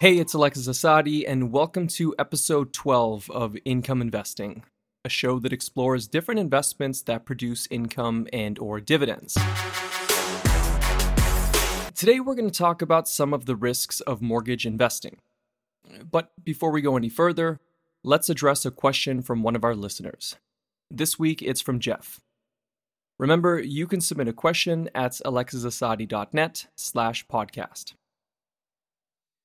Hey, it's Alexis Asadi, and welcome to episode 12 of Income Investing, a show that explores different investments that produce income and or dividends. Today we're going to talk about some of the risks of mortgage investing. But before we go any further, let's address a question from one of our listeners. This week it's from Jeff. Remember, you can submit a question at alexisasadi.net slash podcast.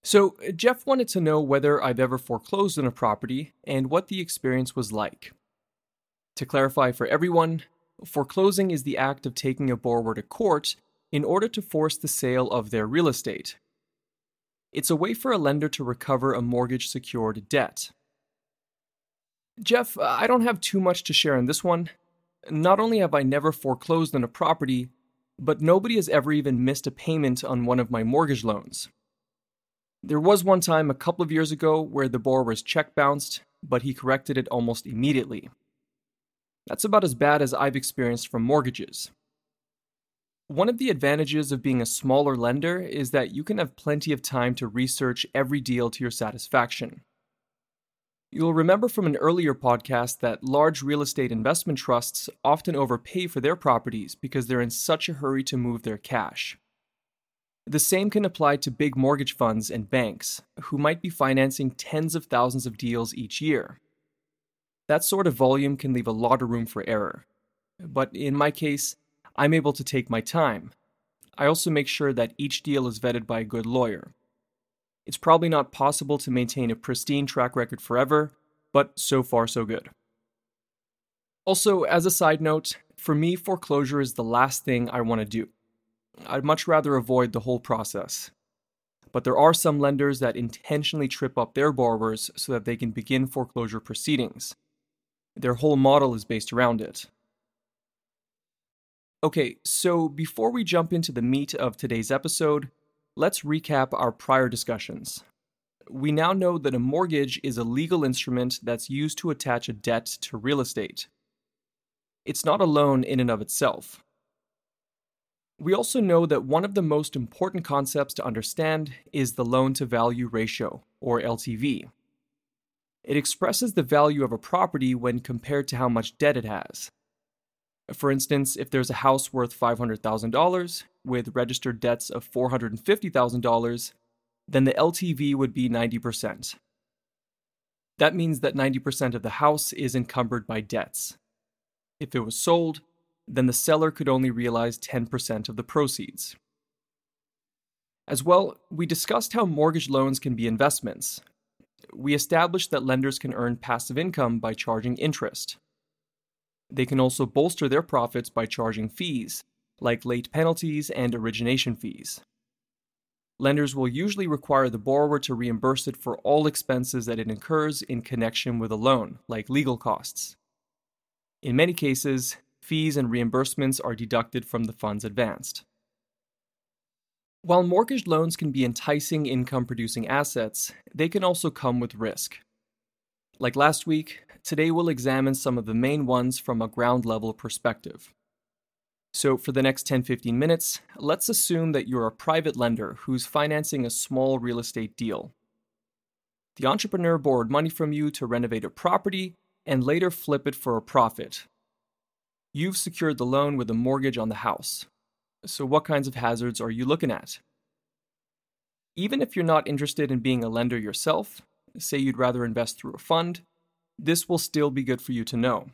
So, uh, Jeff wanted to know whether I've ever foreclosed on a property and what the experience was like. To clarify for everyone, foreclosing is the act of taking a borrower to court in order to force the sale of their real estate. It's a way for a lender to recover a mortgage secured debt. Jeff, I don't have too much to share in this one, not only have I never foreclosed on a property, but nobody has ever even missed a payment on one of my mortgage loans. There was one time a couple of years ago where the borrower's check bounced, but he corrected it almost immediately. That's about as bad as I've experienced from mortgages. One of the advantages of being a smaller lender is that you can have plenty of time to research every deal to your satisfaction. You'll remember from an earlier podcast that large real estate investment trusts often overpay for their properties because they're in such a hurry to move their cash. The same can apply to big mortgage funds and banks, who might be financing tens of thousands of deals each year. That sort of volume can leave a lot of room for error. But in my case, I'm able to take my time. I also make sure that each deal is vetted by a good lawyer, it's probably not possible to maintain a pristine track record forever, but so far so good. Also, as a side note, for me, foreclosure is the last thing I want to do. I'd much rather avoid the whole process. But there are some lenders that intentionally trip up their borrowers so that they can begin foreclosure proceedings. Their whole model is based around it. Okay, so before we jump into the meat of today's episode, Let's recap our prior discussions. We now know that a mortgage is a legal instrument that's used to attach a debt to real estate. It's not a loan in and of itself. We also know that one of the most important concepts to understand is the loan to value ratio, or LTV. It expresses the value of a property when compared to how much debt it has. For instance, if there's a house worth $500,000 with registered debts of $450,000, then the LTV would be 90%. That means that 90% of the house is encumbered by debts. If it was sold, then the seller could only realize 10% of the proceeds. As well, we discussed how mortgage loans can be investments. We established that lenders can earn passive income by charging interest. They can also bolster their profits by charging fees, like late penalties and origination fees. Lenders will usually require the borrower to reimburse it for all expenses that it incurs in connection with a loan, like legal costs. In many cases, fees and reimbursements are deducted from the funds advanced. While mortgage loans can be enticing income producing assets, they can also come with risk. Like last week, today we'll examine some of the main ones from a ground level perspective. So, for the next 10 15 minutes, let's assume that you're a private lender who's financing a small real estate deal. The entrepreneur borrowed money from you to renovate a property and later flip it for a profit. You've secured the loan with a mortgage on the house. So, what kinds of hazards are you looking at? Even if you're not interested in being a lender yourself, say you'd rather invest through a fund, this will still be good for you to know.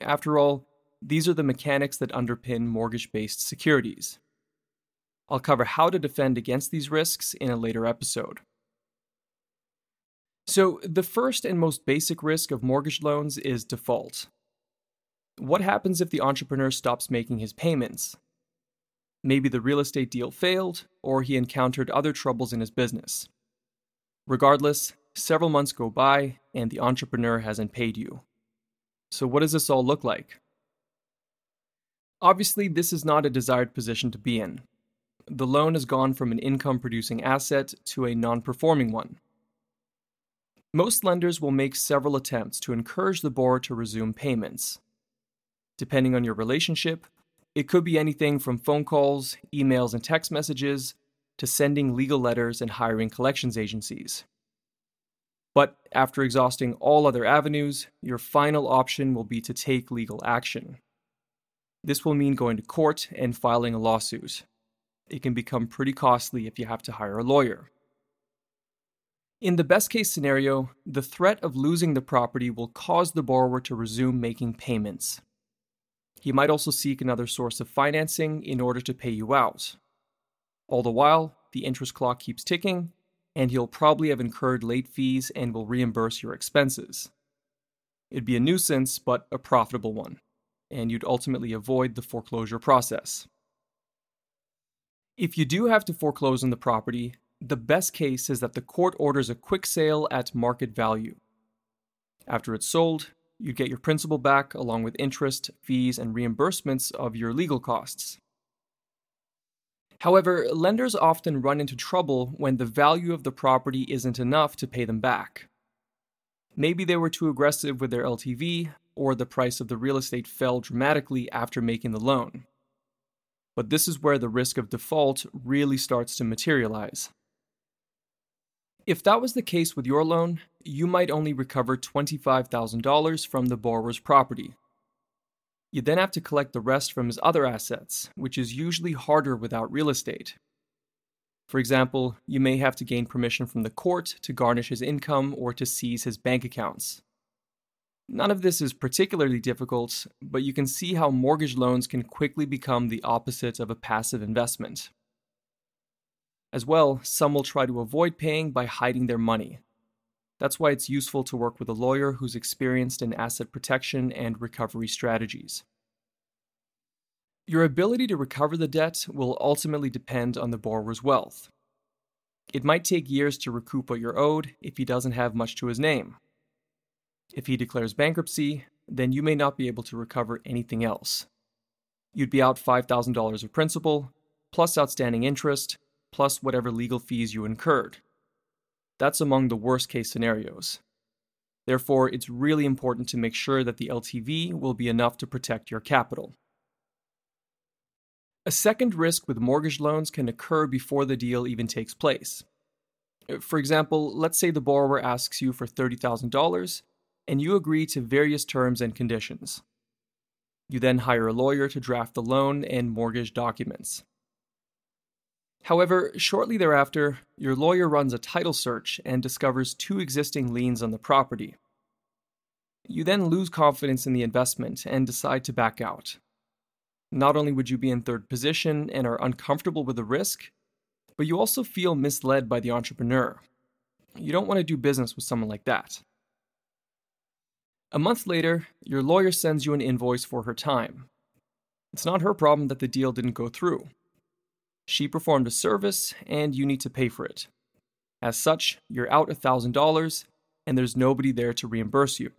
After all, these are the mechanics that underpin mortgage based securities. I'll cover how to defend against these risks in a later episode. So, the first and most basic risk of mortgage loans is default. What happens if the entrepreneur stops making his payments? Maybe the real estate deal failed, or he encountered other troubles in his business. Regardless, Several months go by, and the entrepreneur hasn't paid you. So, what does this all look like? Obviously, this is not a desired position to be in. The loan has gone from an income producing asset to a non performing one. Most lenders will make several attempts to encourage the borrower to resume payments. Depending on your relationship, it could be anything from phone calls, emails, and text messages to sending legal letters and hiring collections agencies. But after exhausting all other avenues, your final option will be to take legal action. This will mean going to court and filing a lawsuit. It can become pretty costly if you have to hire a lawyer. In the best case scenario, the threat of losing the property will cause the borrower to resume making payments. He might also seek another source of financing in order to pay you out. All the while, the interest clock keeps ticking, and he'll probably have incurred late fees and will reimburse your expenses. It'd be a nuisance, but a profitable one, and you'd ultimately avoid the foreclosure process. If you do have to foreclose on the property, the best case is that the court orders a quick sale at market value. After it's sold, you get your principal back along with interest, fees, and reimbursements of your legal costs. However, lenders often run into trouble when the value of the property isn't enough to pay them back. Maybe they were too aggressive with their LTV, or the price of the real estate fell dramatically after making the loan. But this is where the risk of default really starts to materialize. If that was the case with your loan, you might only recover $25,000 from the borrower's property. You then have to collect the rest from his other assets, which is usually harder without real estate. For example, you may have to gain permission from the court to garnish his income or to seize his bank accounts. None of this is particularly difficult, but you can see how mortgage loans can quickly become the opposite of a passive investment. As well, some will try to avoid paying by hiding their money. That's why it's useful to work with a lawyer who's experienced in asset protection and recovery strategies. Your ability to recover the debt will ultimately depend on the borrower's wealth. It might take years to recoup what you're owed if he doesn't have much to his name. If he declares bankruptcy, then you may not be able to recover anything else. You'd be out $5,000 of principal, plus outstanding interest, plus whatever legal fees you incurred. That's among the worst case scenarios. Therefore, it's really important to make sure that the LTV will be enough to protect your capital. A second risk with mortgage loans can occur before the deal even takes place. For example, let's say the borrower asks you for $30,000 and you agree to various terms and conditions. You then hire a lawyer to draft the loan and mortgage documents. However, shortly thereafter, your lawyer runs a title search and discovers two existing liens on the property. You then lose confidence in the investment and decide to back out. Not only would you be in third position and are uncomfortable with the risk, but you also feel misled by the entrepreneur. You don't want to do business with someone like that. A month later, your lawyer sends you an invoice for her time. It's not her problem that the deal didn't go through. She performed a service, and you need to pay for it. As such, you're out $1,000, and there's nobody there to reimburse you.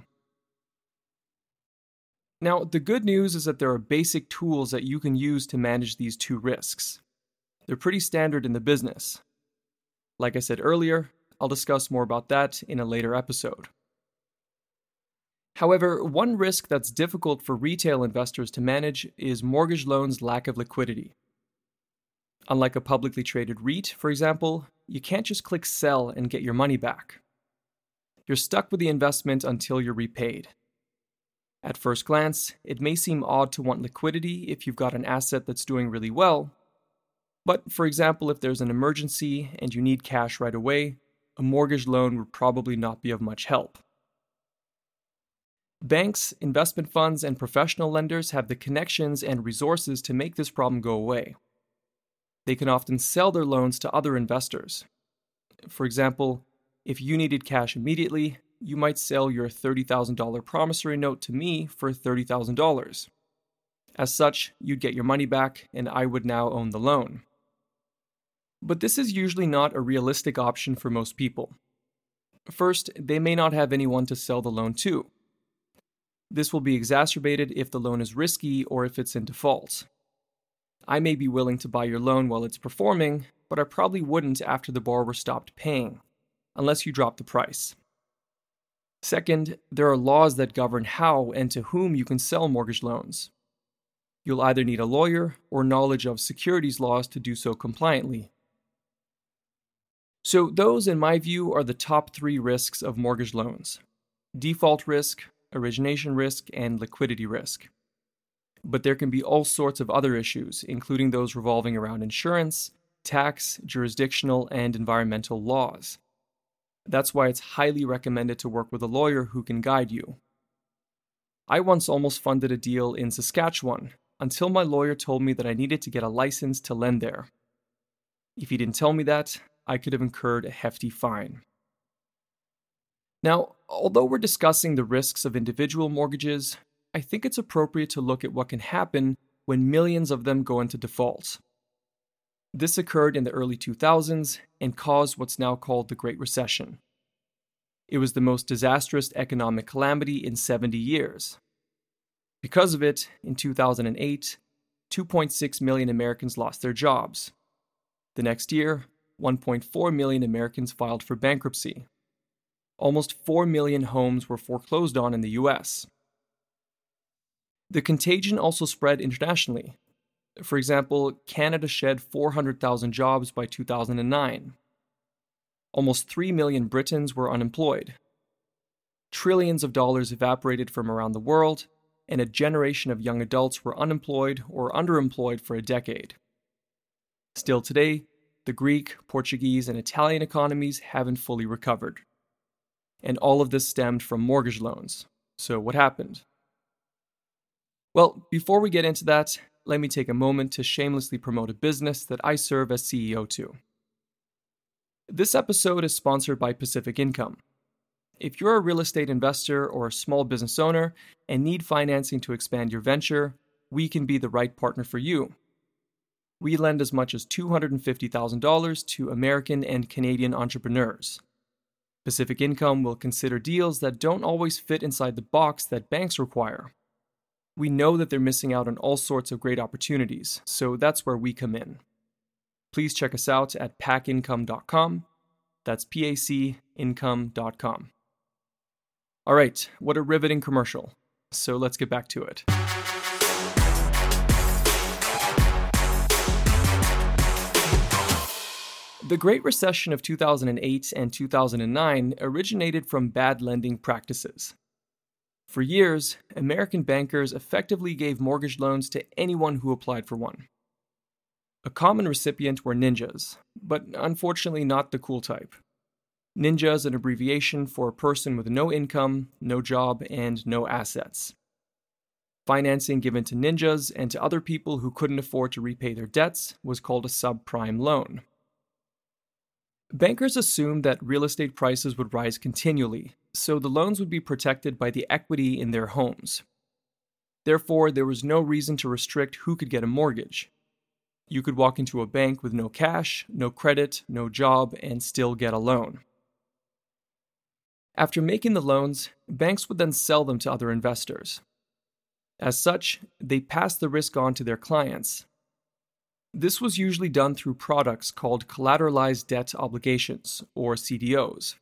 Now, the good news is that there are basic tools that you can use to manage these two risks. They're pretty standard in the business. Like I said earlier, I'll discuss more about that in a later episode. However, one risk that's difficult for retail investors to manage is mortgage loans' lack of liquidity. Unlike a publicly traded REIT, for example, you can't just click sell and get your money back. You're stuck with the investment until you're repaid. At first glance, it may seem odd to want liquidity if you've got an asset that's doing really well. But for example, if there's an emergency and you need cash right away, a mortgage loan would probably not be of much help. Banks, investment funds, and professional lenders have the connections and resources to make this problem go away they can often sell their loans to other investors. For example, if you needed cash immediately, you might sell your $30,000 promissory note to me for $30,000. As such, you'd get your money back, and I would now own the loan. But this is usually not a realistic option for most people. First, they may not have anyone to sell the loan to. This will be exacerbated if the loan is risky or if it's in default. I may be willing to buy your loan while it's performing, but I probably wouldn't after the borrower stopped paying, unless you drop the price. Second, there are laws that govern how and to whom you can sell mortgage loans. You'll either need a lawyer or knowledge of securities laws to do so compliantly. So, those, in my view, are the top three risks of mortgage loans default risk, origination risk, and liquidity risk. But there can be all sorts of other issues, including those revolving around insurance, tax, jurisdictional, and environmental laws. That's why it's highly recommended to work with a lawyer who can guide you. I once almost funded a deal in Saskatchewan until my lawyer told me that I needed to get a license to lend there. If he didn't tell me that, I could have incurred a hefty fine. Now, although we're discussing the risks of individual mortgages, I think it's appropriate to look at what can happen when millions of them go into default. This occurred in the early 2000s and caused what's now called the Great Recession. It was the most disastrous economic calamity in 70 years. Because of it, in 2008, 2.6 million Americans lost their jobs. The next year, 1.4 million Americans filed for bankruptcy. Almost 4 million homes were foreclosed on in the US. The contagion also spread internationally. For example, Canada shed 400,000 jobs by 2009. Almost 3 million Britons were unemployed. Trillions of dollars evaporated from around the world, and a generation of young adults were unemployed or underemployed for a decade. Still today, the Greek, Portuguese, and Italian economies haven't fully recovered. And all of this stemmed from mortgage loans. So, what happened? Well, before we get into that, let me take a moment to shamelessly promote a business that I serve as CEO to. This episode is sponsored by Pacific Income. If you're a real estate investor or a small business owner and need financing to expand your venture, we can be the right partner for you. We lend as much as $250,000 to American and Canadian entrepreneurs. Pacific Income will consider deals that don't always fit inside the box that banks require. We know that they're missing out on all sorts of great opportunities, so that's where we come in. Please check us out at pacincome.com. That's P A C income.com. All right, what a riveting commercial. So let's get back to it. The Great Recession of 2008 and 2009 originated from bad lending practices. For years, American bankers effectively gave mortgage loans to anyone who applied for one. A common recipient were ninjas, but unfortunately not the cool type. Ninja is an abbreviation for a person with no income, no job, and no assets. Financing given to ninjas and to other people who couldn't afford to repay their debts was called a subprime loan. Bankers assumed that real estate prices would rise continually, so the loans would be protected by the equity in their homes. Therefore, there was no reason to restrict who could get a mortgage. You could walk into a bank with no cash, no credit, no job, and still get a loan. After making the loans, banks would then sell them to other investors. As such, they passed the risk on to their clients, this was usually done through products called collateralized debt obligations, or CDOs.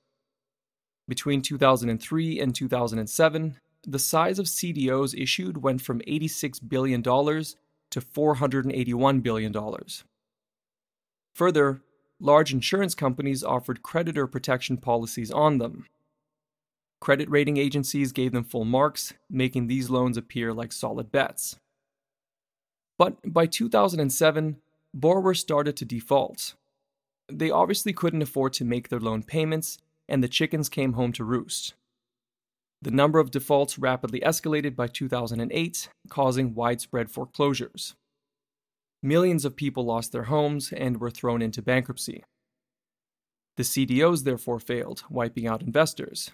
Between 2003 and 2007, the size of CDOs issued went from $86 billion to $481 billion. Further, large insurance companies offered creditor protection policies on them. Credit rating agencies gave them full marks, making these loans appear like solid bets. But by 2007, borrowers started to default. They obviously couldn't afford to make their loan payments, and the chickens came home to roost. The number of defaults rapidly escalated by 2008, causing widespread foreclosures. Millions of people lost their homes and were thrown into bankruptcy. The CDOs therefore failed, wiping out investors.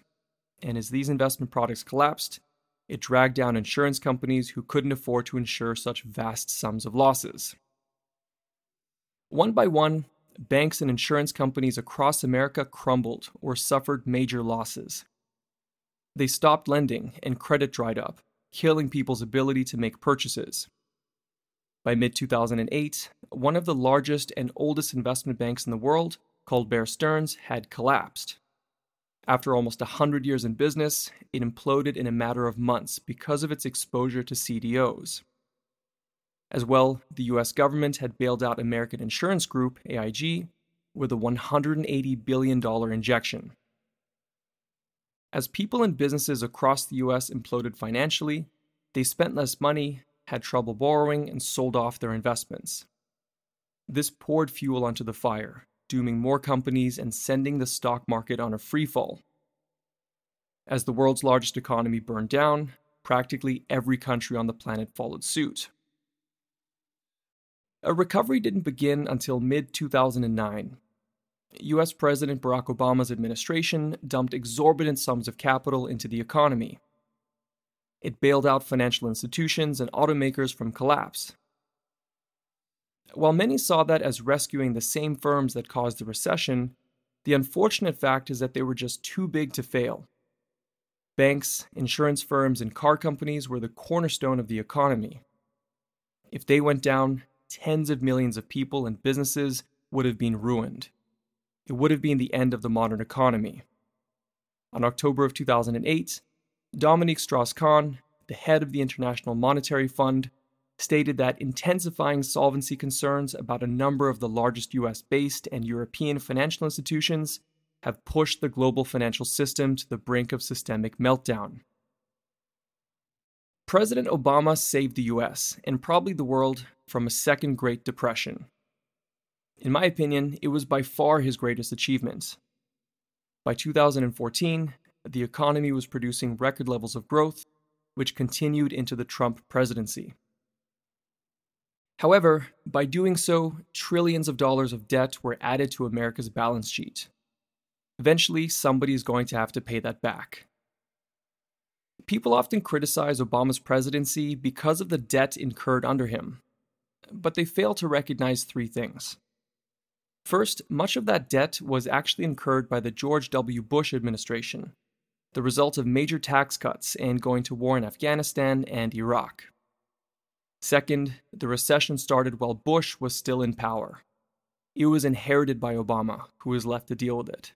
And as these investment products collapsed, it dragged down insurance companies who couldn't afford to insure such vast sums of losses. One by one, banks and insurance companies across America crumbled or suffered major losses. They stopped lending and credit dried up, killing people's ability to make purchases. By mid 2008, one of the largest and oldest investment banks in the world, called Bear Stearns, had collapsed. After almost 100 years in business, it imploded in a matter of months because of its exposure to CDOs. As well, the US government had bailed out American Insurance Group, AIG, with a $180 billion injection. As people and businesses across the US imploded financially, they spent less money, had trouble borrowing, and sold off their investments. This poured fuel onto the fire, dooming more companies and sending the stock market on a freefall. As the world's largest economy burned down, practically every country on the planet followed suit. A recovery didn't begin until mid 2009. US President Barack Obama's administration dumped exorbitant sums of capital into the economy. It bailed out financial institutions and automakers from collapse. While many saw that as rescuing the same firms that caused the recession, the unfortunate fact is that they were just too big to fail. Banks, insurance firms, and car companies were the cornerstone of the economy. If they went down, tens of millions of people and businesses would have been ruined. It would have been the end of the modern economy. On October of 2008, Dominique Strauss Kahn, the head of the International Monetary Fund, stated that intensifying solvency concerns about a number of the largest US based and European financial institutions have pushed the global financial system to the brink of systemic meltdown. President Obama saved the US, and probably the world, from a second Great Depression. In my opinion, it was by far his greatest achievement. By 2014, the economy was producing record levels of growth, which continued into the Trump presidency. However, by doing so, trillions of dollars of debt were added to America's balance sheet. Eventually, somebody is going to have to pay that back. People often criticize Obama's presidency because of the debt incurred under him, but they fail to recognize three things. First, much of that debt was actually incurred by the George W. Bush administration, the result of major tax cuts and going to war in Afghanistan and Iraq. Second, the recession started while Bush was still in power. It was inherited by Obama, who was left to deal with it.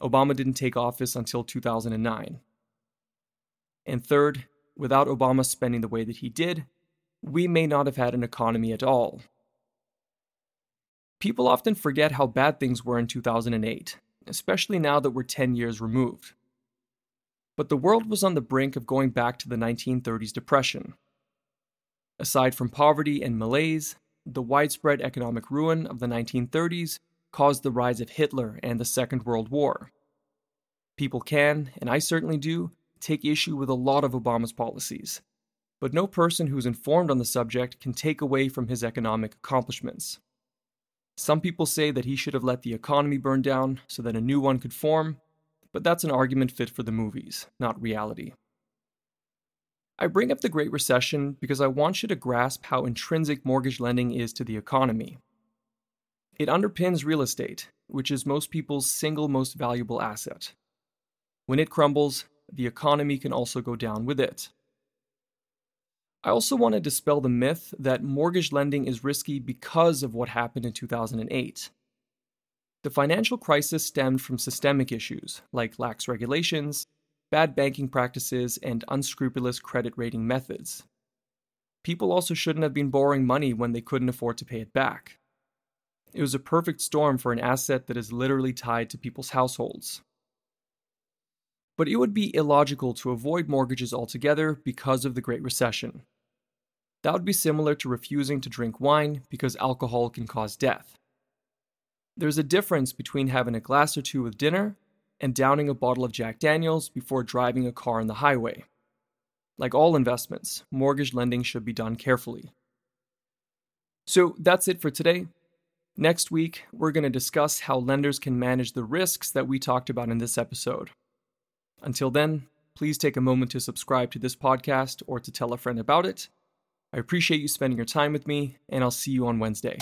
Obama didn't take office until 2009. And third, without Obama spending the way that he did, we may not have had an economy at all. People often forget how bad things were in 2008, especially now that we're 10 years removed. But the world was on the brink of going back to the 1930s depression. Aside from poverty and malaise, the widespread economic ruin of the 1930s caused the rise of Hitler and the Second World War. People can, and I certainly do, take issue with a lot of Obama's policies, but no person who's informed on the subject can take away from his economic accomplishments. Some people say that he should have let the economy burn down so that a new one could form, but that's an argument fit for the movies, not reality. I bring up the Great Recession because I want you to grasp how intrinsic mortgage lending is to the economy. It underpins real estate, which is most people's single most valuable asset. When it crumbles, the economy can also go down with it. I also want to dispel the myth that mortgage lending is risky because of what happened in 2008. The financial crisis stemmed from systemic issues like lax regulations, bad banking practices, and unscrupulous credit rating methods. People also shouldn't have been borrowing money when they couldn't afford to pay it back. It was a perfect storm for an asset that is literally tied to people's households. But it would be illogical to avoid mortgages altogether because of the Great Recession. That would be similar to refusing to drink wine because alcohol can cause death. There's a difference between having a glass or two with dinner and downing a bottle of Jack Daniels before driving a car on the highway. Like all investments, mortgage lending should be done carefully. So that's it for today. Next week, we're going to discuss how lenders can manage the risks that we talked about in this episode. Until then, please take a moment to subscribe to this podcast or to tell a friend about it. I appreciate you spending your time with me, and I'll see you on Wednesday.